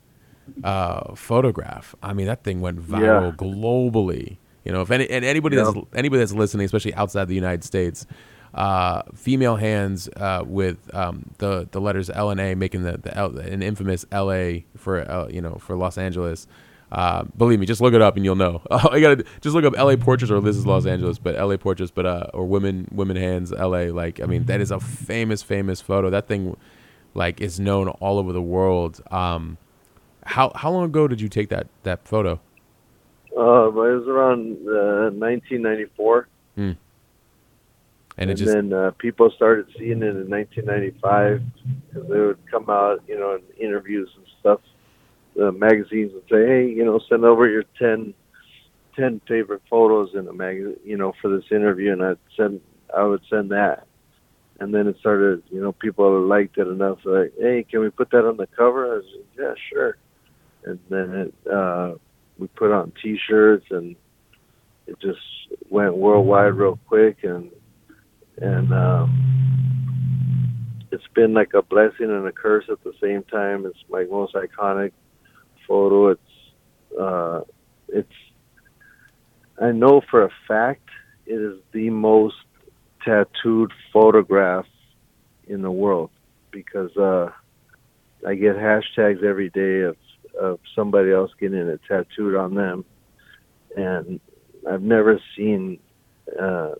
Speaker 1: uh photograph. I mean, that thing went viral
Speaker 2: Yeah.
Speaker 1: globally. You know, if any and anybody
Speaker 2: Yeah.
Speaker 1: that's anybody that's listening, especially outside the United States, uh, female hands uh, with um, the the letters L and A making the the L, an infamous L A for uh, you know for Los Angeles. Uh, believe me, just look it up and you'll know. I gotta just look up L.A. portraits or this is Los Angeles, but L.A. portraits, but uh, or women women hands L.A. Like I mean, that is a famous famous photo. That thing, like, is known all over the world. Um, how how long ago did you take that that photo?
Speaker 2: Uh, it was around uh, 1994,
Speaker 1: And,
Speaker 2: and,
Speaker 1: it just
Speaker 2: then uh, people started seeing it in 1995 because they would come out, you know, in interviews and stuff. The magazines would say, "Hey, you know, send over your 10, 10 favorite photos in a magazine, you know, for this interview," and I'd send, I would send that. And then it started, you know, people liked it enough. Like, hey, can we put that on the cover? I like, yeah, sure. And then it, uh, we put on T-shirts, and it just went worldwide real quick. And and um, it's been like a blessing and a curse at the same time. It's my most iconic photo. It's uh, it's I know for a fact it is the most tattooed photograph in the world because uh, I get hashtags every day of of somebody else getting it tattooed on them, and I've never seen. Uh,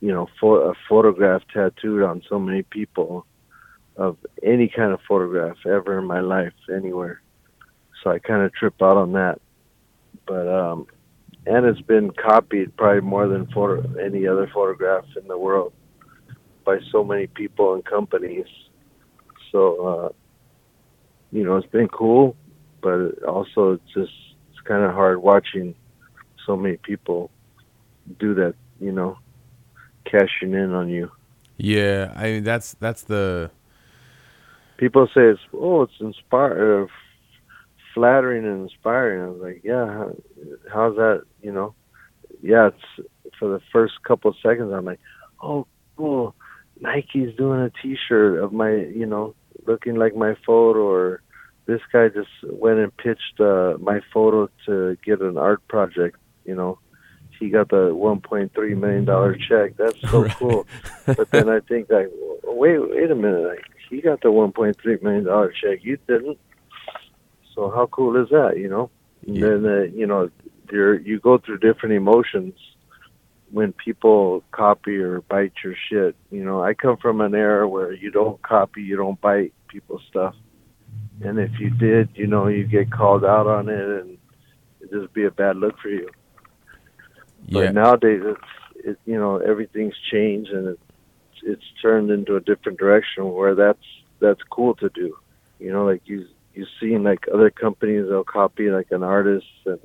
Speaker 2: you know, pho- a photograph tattooed on so many people of any kind of photograph ever in my life anywhere. So I kind of trip out on that. But um and it's been copied probably more than photo any other photograph in the world by so many people and companies. So uh you know, it's been cool, but also it's just it's kind of hard watching so many people do that, you know, cashing in on you.
Speaker 1: yeah. I mean, that's that's the
Speaker 2: People say it's oh, it's inspire, uh, flattering and inspiring. I was like, yeah, how, how's that? You know, yeah. It's for the first couple of seconds. I'm like, oh, cool. Nike's doing a T-shirt of my, you know, looking like my photo, or this guy just went and pitched uh, my photo to get an art project. You know, he got the 1.3 million dollar check. That's so
Speaker 1: Right.
Speaker 2: cool. But then I think like, wait, wait a minute. Like he got the 1.3 million dollar check. You didn't. So how cool is that? You know. And
Speaker 1: Yeah.
Speaker 2: then uh, you know, you're you go through different emotions when people copy or bite your shit. You know, I come from an era where you don't copy, you don't bite people's stuff. And if you did, you know, you get called out on it and it'd just be a bad look for you.
Speaker 1: yeah.
Speaker 2: But nowadays, it's it, you know everything's changed and it's it's turned into a different direction where that's that's cool to do. You know, like you you seen like other companies they'll copy like an artist and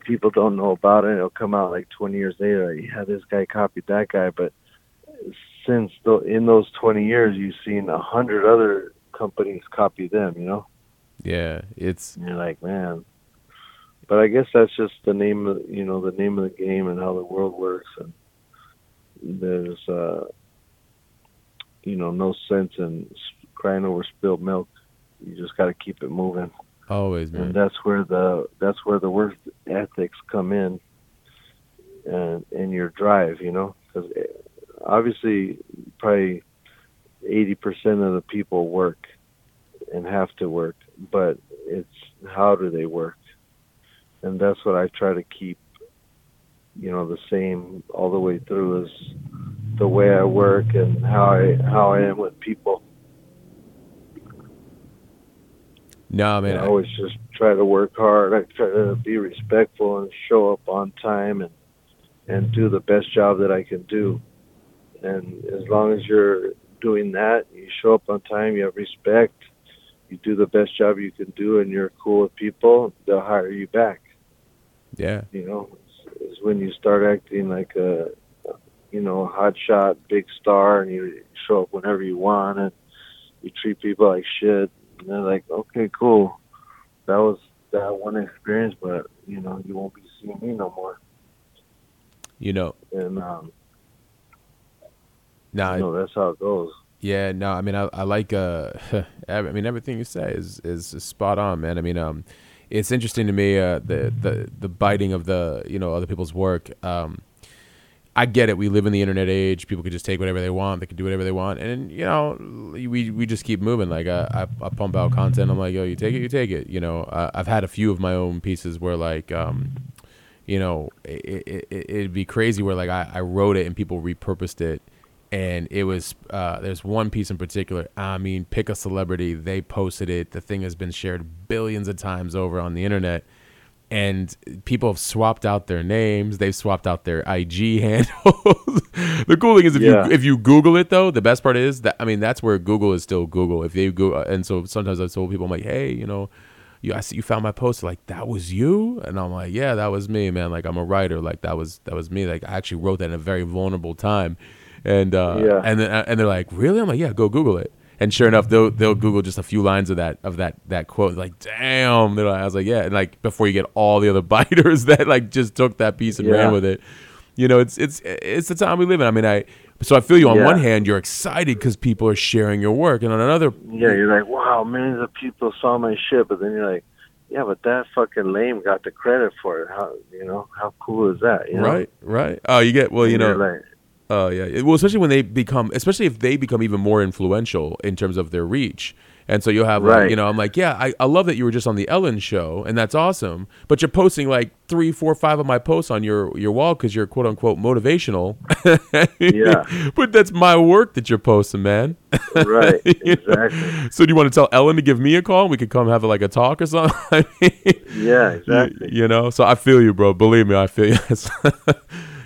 Speaker 2: people don't know about it. It'll come out like 20 years later. Yeah, this guy copied that guy, but since the, in those 20 years, you've seen a hundred other companies copy them. You know.
Speaker 1: yeah. It's
Speaker 2: And you're like, man. But I guess that's just the name of you know the name of the game and how the world works, and there's uh, you know no sense in crying over spilled milk. You just got to keep it moving,
Speaker 1: always man.
Speaker 2: and that's where the that's where the work ethics come in, and and your drive, you know, because eh, obviously probably eighty percent of the people work and have to work, but it's how do they work, and that's what I try to keep, you know, the same all the way through is the way I work and how I how I am with people.
Speaker 1: No, man.
Speaker 2: I always just try to work hard. I try to be respectful and show up on time and and do the best job that I can do. And as long as you're doing that, you show up on time, you have respect, you do the best job you can do, and you're cool with people, they'll hire you back.
Speaker 1: yeah.
Speaker 2: You know, it's, it's when you start acting like a, you know, hot shot, big star, and you show up whenever you want, and you treat people like shit. And they're like, okay, cool, that was that one experience, but you know, you won't be seeing me no more.
Speaker 1: You know.
Speaker 2: And um,
Speaker 1: Nah,
Speaker 2: you know, that's how it goes.
Speaker 1: Yeah, no, I mean, I, I like, uh, I mean, everything you say is, is spot on, man. I mean, um, it's interesting to me uh, the the the biting of the you know other people's work. Um, I get it. We live in the internet age. People can just take whatever they want. They can do whatever they want, and you know, we we just keep moving. Like I, I, I pump out content. I'm like, yo, you take it, you take it. You know, uh, I've had a few of my own pieces where like, um, you know, it, it, it'd be crazy where like I, I wrote it and people repurposed it, and it was uh, there's one piece in particular. I mean, pick a celebrity. They posted it. The thing has been shared billions of times over on the internet and people have swapped out their names. They've swapped out their IG handles. the cool thing is if
Speaker 2: Yeah.
Speaker 1: you if you Google it though, the best part is that I mean that's where Google is still Google. If they go and so sometimes I've told people I'm like, hey, you know, you I see you found my post like that was you, and I'm like, yeah, that was me, man. Like I'm a writer. Like that was that was me. Like I actually wrote that in a very vulnerable time, and uh,
Speaker 2: Yeah.
Speaker 1: and then and they're like, really? I'm like, yeah, go Google it. And sure enough, they'll they'll Google just a few lines of that of that that quote. Like, damn. Like, I was like, yeah. And like before you get all the other biters that like just took that piece and
Speaker 2: Yeah.
Speaker 1: ran with it. You know, it's it's it's the time we live in. I mean, I so I feel you on
Speaker 2: Yeah.
Speaker 1: one hand, you're excited because people are sharing your work, and on another,
Speaker 2: Yeah, you're like, wow, millions of people saw my shit, but then you're like, yeah, but that fucking lame got the credit for it. How you know how cool is that? You know?
Speaker 1: right, right. Oh, you get well, you
Speaker 2: And
Speaker 1: know,
Speaker 2: like,
Speaker 1: Oh yeah. Well, especially when they become, especially if they become even more influential in terms of their reach. And so you'll have, like, you know, I'm like, yeah, I, I love that you were just on the Ellen show, and that's awesome. But you're posting like three, four, five of my posts on your your wall because you're quote unquote motivational.
Speaker 2: Yeah.
Speaker 1: but that's my work that you're posting, man.
Speaker 2: right,
Speaker 1: You
Speaker 2: exactly.
Speaker 1: So do you want to tell Ellen to give me a call? and We could come have like a talk or something. I mean,
Speaker 2: Yeah, exactly.
Speaker 1: You know, so I feel you, bro. Believe me, I feel you.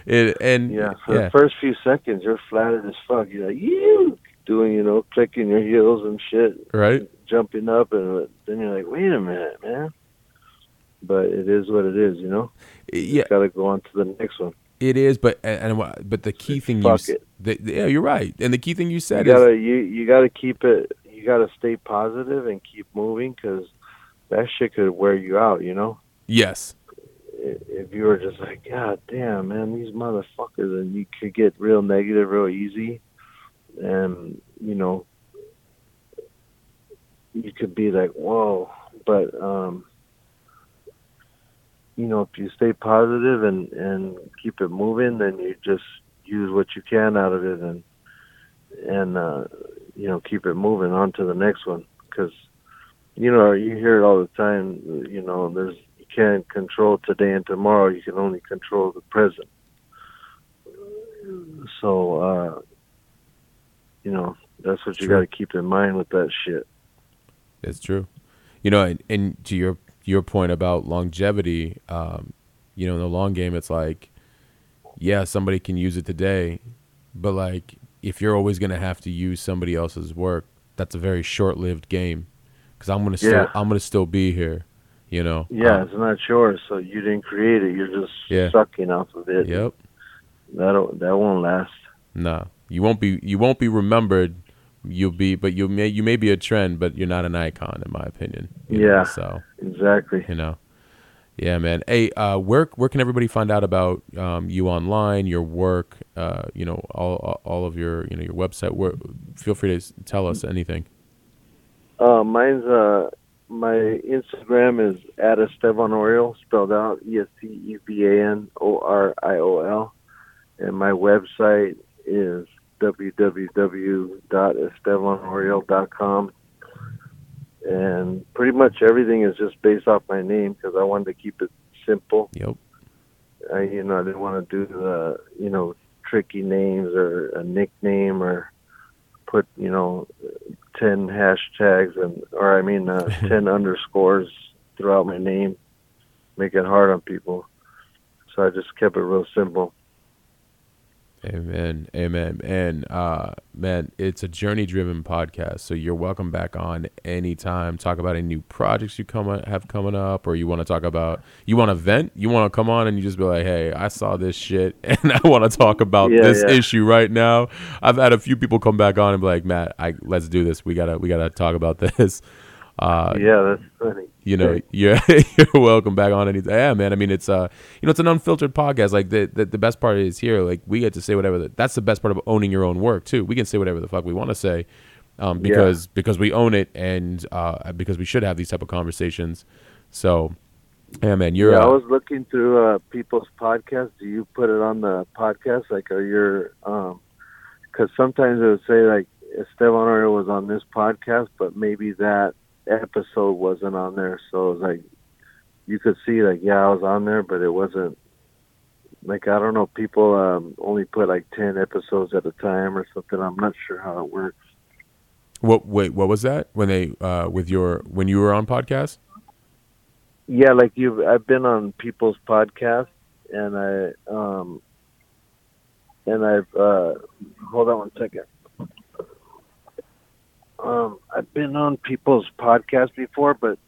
Speaker 1: It, and
Speaker 2: Yeah, for
Speaker 1: yeah.
Speaker 2: the first few seconds, you're flattered as fuck. You're like, you doing, you know, clicking your heels and shit,
Speaker 1: right.
Speaker 2: jumping up, and then you're like, wait a minute, man. But it is what it is, you know.
Speaker 1: Yeah,
Speaker 2: Got to go on to the next one.
Speaker 1: It is, but and, and what- but the key thing you
Speaker 2: Fuck
Speaker 1: s-
Speaker 2: it.
Speaker 1: the, yeah, you're right. And the key thing you
Speaker 2: You
Speaker 1: said
Speaker 2: gotta,
Speaker 1: is
Speaker 2: you you gotta keep it. You gotta stay positive and keep moving because that shit could wear you out, you know.
Speaker 1: yes,
Speaker 2: if you were just like, God damn, man, these motherfuckers, and you could get real negative real easy, and you know, you could be like, whoa, but um, you know, if you stay positive and and keep it moving, then you just use what you can out of it, and and uh, you know, keep it moving on to the next one, because you know, you hear it all the time. You know, there's can't control today and tomorrow. You can only control the present. So, uh, you know, that's what you got to keep in mind with that shit.
Speaker 1: it's true. You know, and, and to your your point about longevity, um, you know, in the long game, it's like, yeah, somebody can use it today, but like if you're always gonna have to use somebody else's work, that's a very short-lived game. Because I'm gonna still I'm gonna still be here. You know.
Speaker 2: Yeah,
Speaker 1: Um,
Speaker 2: it's not yours, so you didn't create it. You're just
Speaker 1: Yeah.
Speaker 2: sucking off of it.
Speaker 1: yep.
Speaker 2: That'll that won't last.
Speaker 1: Nah, you won't be you won't be remembered. You'll be, but you may you may be a trend, but you're not an icon, in my opinion. you know,
Speaker 2: Yeah.
Speaker 1: so
Speaker 2: Exactly.
Speaker 1: you know, yeah, man. Hey, uh, where where can everybody find out about um, you online, your work? Uh, you know, all all- all of your you know your website. Where feel free to tell us anything.
Speaker 2: Uh, mine's uh, my Instagram is at Estevan Oriol, spelled out E S T E V A N O R I O L, and my website is www.estevanoriol.com. And pretty much everything is just based off my name because I wanted to keep it simple.
Speaker 1: Yep.
Speaker 2: I, you know, I didn't want to do the, you know, tricky names or a nickname or put, you know, 10 hashtags and, or I mean, uh, 10 underscores throughout my name, make it hard on people. So I just kept it real simple.
Speaker 1: Amen. Amen. And uh man, it's a journey driven podcast. So you're welcome back on anytime. Talk about any new projects you come have coming up or you want to talk about you want to vent, you want to come on and you just be like, "Hey, I saw this shit and I want to talk about
Speaker 2: Yeah,
Speaker 1: this
Speaker 2: yeah.
Speaker 1: issue right now." I've had a few people come back on and be like, "Matt, I let's do this. We got to we got to talk about this." Uh
Speaker 2: yeah, that's funny.
Speaker 1: you know, you're you're welcome back on any yeah, man. I mean, it's uh, you know, it's an unfiltered podcast. Like the the, the best part is here, like we get to say whatever. The, that's the best part of owning your own work too. We can say whatever the fuck we want to say, um,
Speaker 2: Yeah.
Speaker 1: because because we own it and uh, because we should have these type of conversations. So, yeah, man, you're.
Speaker 2: yeah, I
Speaker 1: uh,
Speaker 2: was looking through uh, people's podcasts. Do you put it on the podcast? Like, are your um 'cause sometimes it would say like Estevan Oriol was on this podcast, but maybe that episode wasn't on there. So it was like you could see like yeah, I was on there, but it wasn't. Like I don't know, people um, only put like ten episodes at a time or something. I'm not sure how it works.
Speaker 1: what? Wait, what was that? When they uh, with your when you were on podcast?
Speaker 2: Yeah, like you've I've been on people's podcasts, and I, um, and I've, uh, hold on one second. Um, I've been on people's podcasts before, but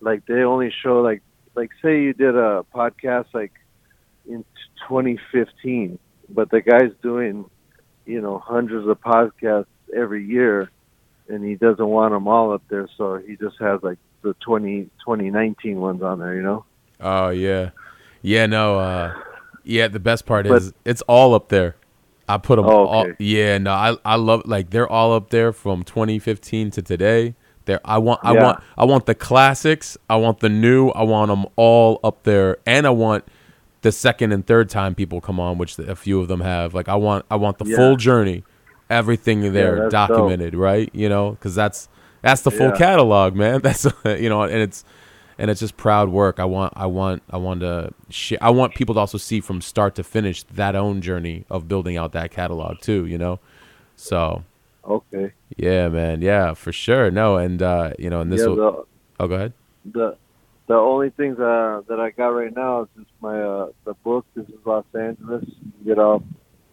Speaker 2: like they only show like, like say you did a podcast like in 2015, but the guy's doing, you know, hundreds of podcasts every year, and he doesn't want them all up there, so he just has like the 20, 2019 ones on there, you know?
Speaker 1: Oh yeah, yeah. No, uh, yeah. The best part
Speaker 2: But-
Speaker 1: is it's all up there. I put them
Speaker 2: Oh,
Speaker 1: all.
Speaker 2: okay.
Speaker 1: Yeah, no, I I love like they're all up there from 2015 to today. There, I want, I
Speaker 2: Yeah.
Speaker 1: want, I want the classics. I want the new. I want them all up there, and I want the second and third time people come on, which a few of them have. Like I want, I want the
Speaker 2: Yeah.
Speaker 1: full journey, everything there
Speaker 2: dope.
Speaker 1: documented, right? You know, because that's that's the full
Speaker 2: Yeah.
Speaker 1: catalog, man. That's you know, and it's and it's just proud work. I want, I want, I want to share. I want people to also see from start to finish that own journey of building out that catalog too. You know, so
Speaker 2: Okay.
Speaker 1: yeah, man, yeah, for sure. No, and uh, you know, and this
Speaker 2: yeah,
Speaker 1: will.
Speaker 2: the,
Speaker 1: Oh, go ahead.
Speaker 2: the the only things uh, that I got right now is just my uh, the book. This is Los Angeles. You can get off.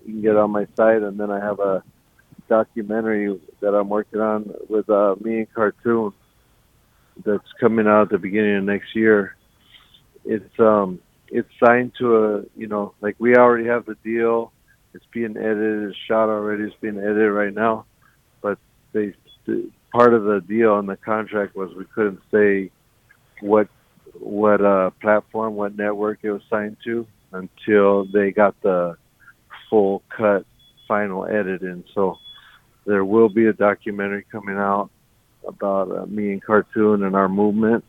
Speaker 2: You can get on my site, and then I have a documentary that I'm working on with uh, me and cartoon. That's coming out at the beginning of next year. It's um it's signed to a you know like we already have the deal. It's being edited. It's shot already. It's being edited right now. But they the, part of the deal and the contract was we couldn't say what what uh platform, what network it was signed to until they got the full cut final edit in. So there will be a documentary coming out about uh, me and cartoon and our movement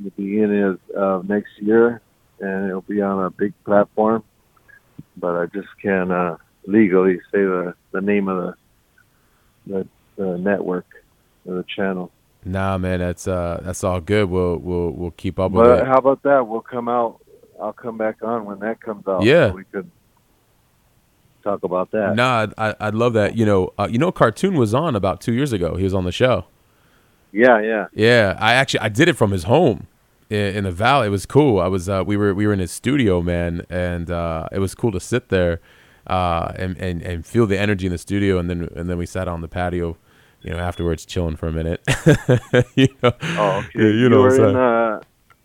Speaker 2: the beginning of uh, next year and it'll be on a big platform but i just can't uh, legally say the, the name of the, the the network or the channel
Speaker 1: Nah, man, that's uh, that's all good. We'll we'll we'll keep up with
Speaker 2: But
Speaker 1: it.
Speaker 2: how about that? We'll come out. I'll come back on when that comes out.
Speaker 1: Yeah.
Speaker 2: so we could talk about that.
Speaker 1: Nah, I'd- I I'd love that. You know, uh, you know, cartoon was on about two years ago. He was on the show.
Speaker 2: Yeah, yeah,
Speaker 1: Yeah, I actually I did it from his home in, in the valley. It was cool. I was uh, we were we were in his studio, man, and uh, it was cool to sit there uh, and, and and feel the energy in the studio, and then and then we sat on the patio, you know, afterwards chilling for a minute. you know,
Speaker 2: Oh, okay.
Speaker 1: You
Speaker 2: you
Speaker 1: know what
Speaker 2: were in uh,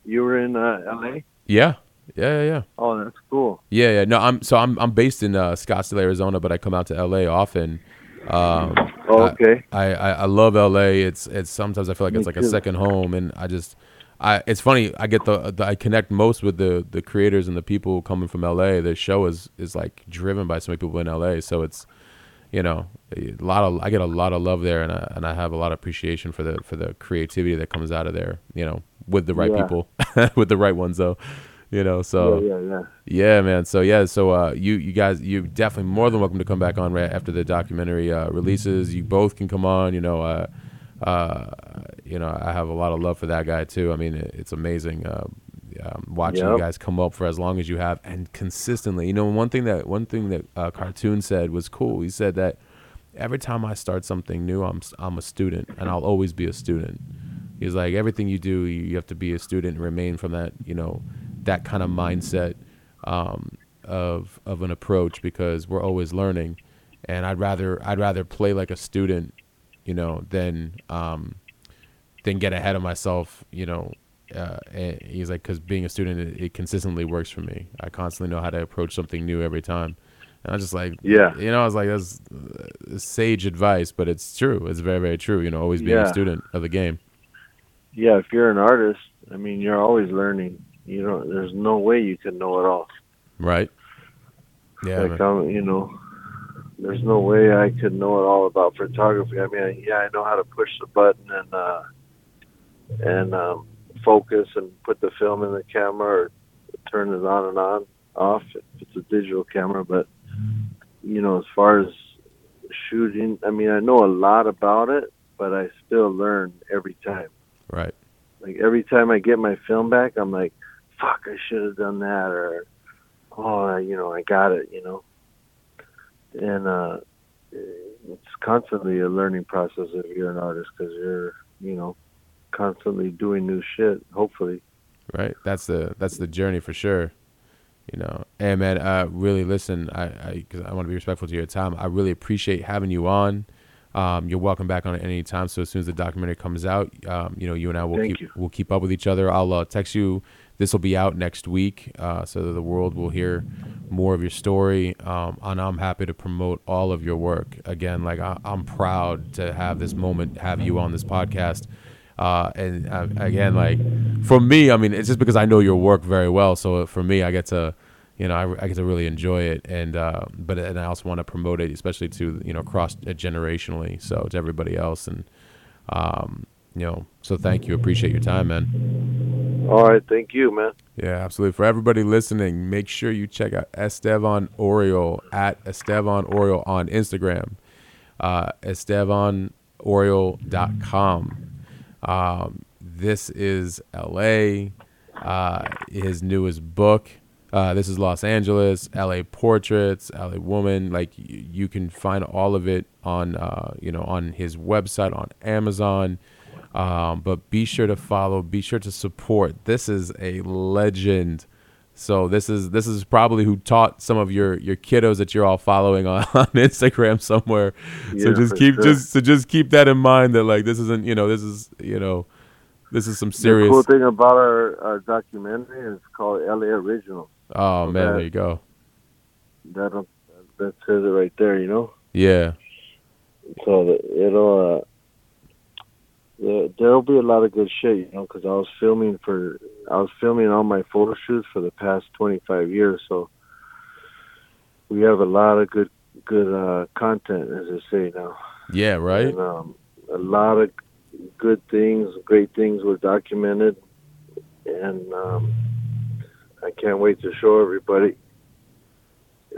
Speaker 2: you were in uh, L.A.
Speaker 1: yeah, yeah, yeah, yeah.
Speaker 2: Oh, that's cool.
Speaker 1: Yeah, yeah. No, I'm so I'm I'm based in uh, Scottsdale, Arizona, but I come out to LA often. Um,
Speaker 2: Oh, okay.
Speaker 1: I, I I love LA. It's it's sometimes I feel like
Speaker 2: Me
Speaker 1: it's like a second home, and I just I it's funny. I get the, the I connect most with the the creators and the people coming from LA. The show is is like driven by so many people in LA, so it's you know a lot of I get a lot of love there, and I and I have a lot of appreciation for the for the creativity that comes out of there. You know, with the right
Speaker 2: Yeah.
Speaker 1: people, with the right ones though. You know, so.
Speaker 2: yeah, yeah, yeah.
Speaker 1: Yeah, man. So yeah, so uh, you you guys you definitely more than welcome to come back on right after the documentary uh, releases. You both can come on. You know, uh, uh, you know, I have a lot of love for that guy too. I mean, it, it's amazing uh, um, watching you guys come up for as long as you have and consistently. You know, one thing that one thing that uh, cartoon said was cool. He said that every time I start something new, I'm I'm a student, and I'll always be a student. He's like everything you do, you have to be a student and remain from that, you know, that kind of mindset um, of of an approach because we're always learning, and I'd rather I'd rather play like a student, you know, than um, than get ahead of myself, you know. Uh, he's like, because being a student, it, it consistently works for me. I constantly know how to approach something new every time. And I was just like,
Speaker 2: Yeah.
Speaker 1: you know, I was like, that's uh, sage advice, but it's true. It's very, very true. You know, always being a student of the game.
Speaker 2: Yeah, if you're an artist, I mean, you're always learning. You know, there's no way you can know it all.
Speaker 1: Right. Yeah.
Speaker 2: like. I'm, you know, there's no way I could know it all about photography. I mean, yeah, I know how to push the button and uh, and um, focus and put the film in the camera or turn it on and on off if it's a digital camera. But you know, as far as shooting, I mean, I know a lot about it, but I still learn every time.
Speaker 1: Right.
Speaker 2: Like every time I get my film back, I'm like, "Fuck, I should have done that," or "Oh, you know, I got it," you know. And uh, it's constantly a learning process if you're an artist because you're, you know, constantly doing new shit. Hopefully.
Speaker 1: Right. That's the that's the journey for sure. You know, and man, uh, really listen. I I, cause I want to be respectful to your time. I really appreciate having you on. Um, you're welcome back on at any time. So as soon as the documentary comes out, um, you know, you and I will
Speaker 2: Thank
Speaker 1: keep
Speaker 2: you.
Speaker 1: we'll keep up with each other. I'll uh, text you. This will be out next week, uh, so that the world will hear more of your story. Um, and I'm happy to promote all of your work. Again, like I, I'm proud to have this moment, have you on this podcast. Uh, and uh, again, like for me, I mean, it's just because I know your work very well. So for me, I get to, you know, I, I get to really enjoy it, and uh, but and I also want to promote it, especially to you know cross generationally, so to everybody else, and um, you know, so thank you, appreciate your time, man.
Speaker 2: All right, thank you, man.
Speaker 1: Yeah, absolutely. For everybody listening, make sure you check out Estevan Oriol at Estevan Oriol on Instagram, uh, EstevanOriol.com. Um, this is LA. Uh, his newest book. Uh, this is Los Angeles, LA Portraits, LA Woman. Like y- you can find all of it on, uh, you know, on his website on Amazon. Um, but be sure to follow. Be sure to support. This is a legend. So this is this is probably who taught some of your your kiddos that you're all following on, on Instagram somewhere. so just keep
Speaker 2: sure.
Speaker 1: just so just keep that in mind that like this isn't you know this is you know this is some serious.
Speaker 2: The cool thing about our, our documentary is called LA Original.
Speaker 1: Oh man,
Speaker 2: that-
Speaker 1: there you go.
Speaker 2: That that says it right there, you know.
Speaker 1: Yeah,
Speaker 2: So it'll uh, there, there'll be a lot of good shit, you know, because I was filming for I was filming all my photo shoots for the past 25 years, so we have a lot of good good uh, content, as I say now.
Speaker 1: yeah, right.
Speaker 2: And, um, a lot of good things, great things were documented, and um, I can't wait to show everybody.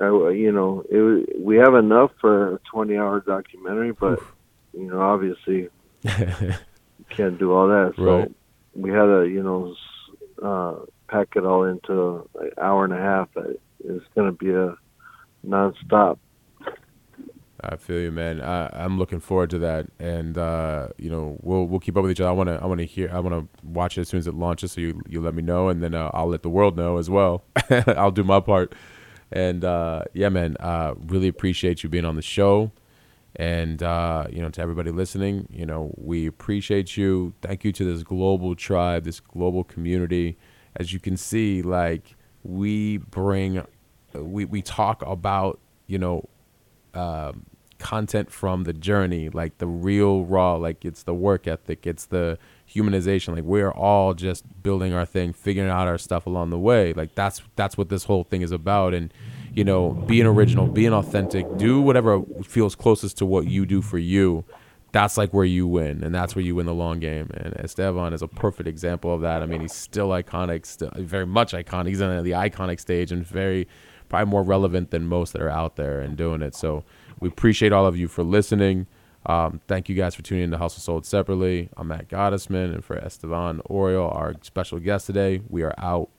Speaker 2: I, you know, it, we have enough for a 20-hour documentary, but you know, obviously, you can't do all that. So
Speaker 1: Right.
Speaker 2: we had to, you know, uh, pack it all into an hour and a half. It's going to be a nonstop.
Speaker 1: I feel you, man. I, I'm looking forward to that, and uh, you know, we'll we'll keep up with each other. I want to I want to hear I want to watch it as soon as it launches. So you you let me know, and then uh, I'll let the world know as well. I'll do my part, and uh, yeah, man. Uh, really appreciate you being on the show, and uh, you know, to everybody listening, you know, we appreciate you. Thank you to this global tribe, this global community. As you can see, like we bring, we we talk about you know um, content from the journey, like the real raw, like it's the work ethic, it's the humanization. Like we're all just building our thing, figuring out our stuff along the way. Like that's that's what this whole thing is about. And you know, being original, being authentic, do whatever feels closest to what you do for you. That's like where you win, and that's where you win the long game. And Estevan is a perfect example of that. I mean, he's still iconic, still very much iconic. He's on the iconic stage and very probably more relevant than most that are out there and doing it. So we appreciate all of you for listening. Um, thank you guys for tuning in to Hustle Sold Separately. I'm Matt Gottesman, and for Estevan Oriol, our special guest today, we are out.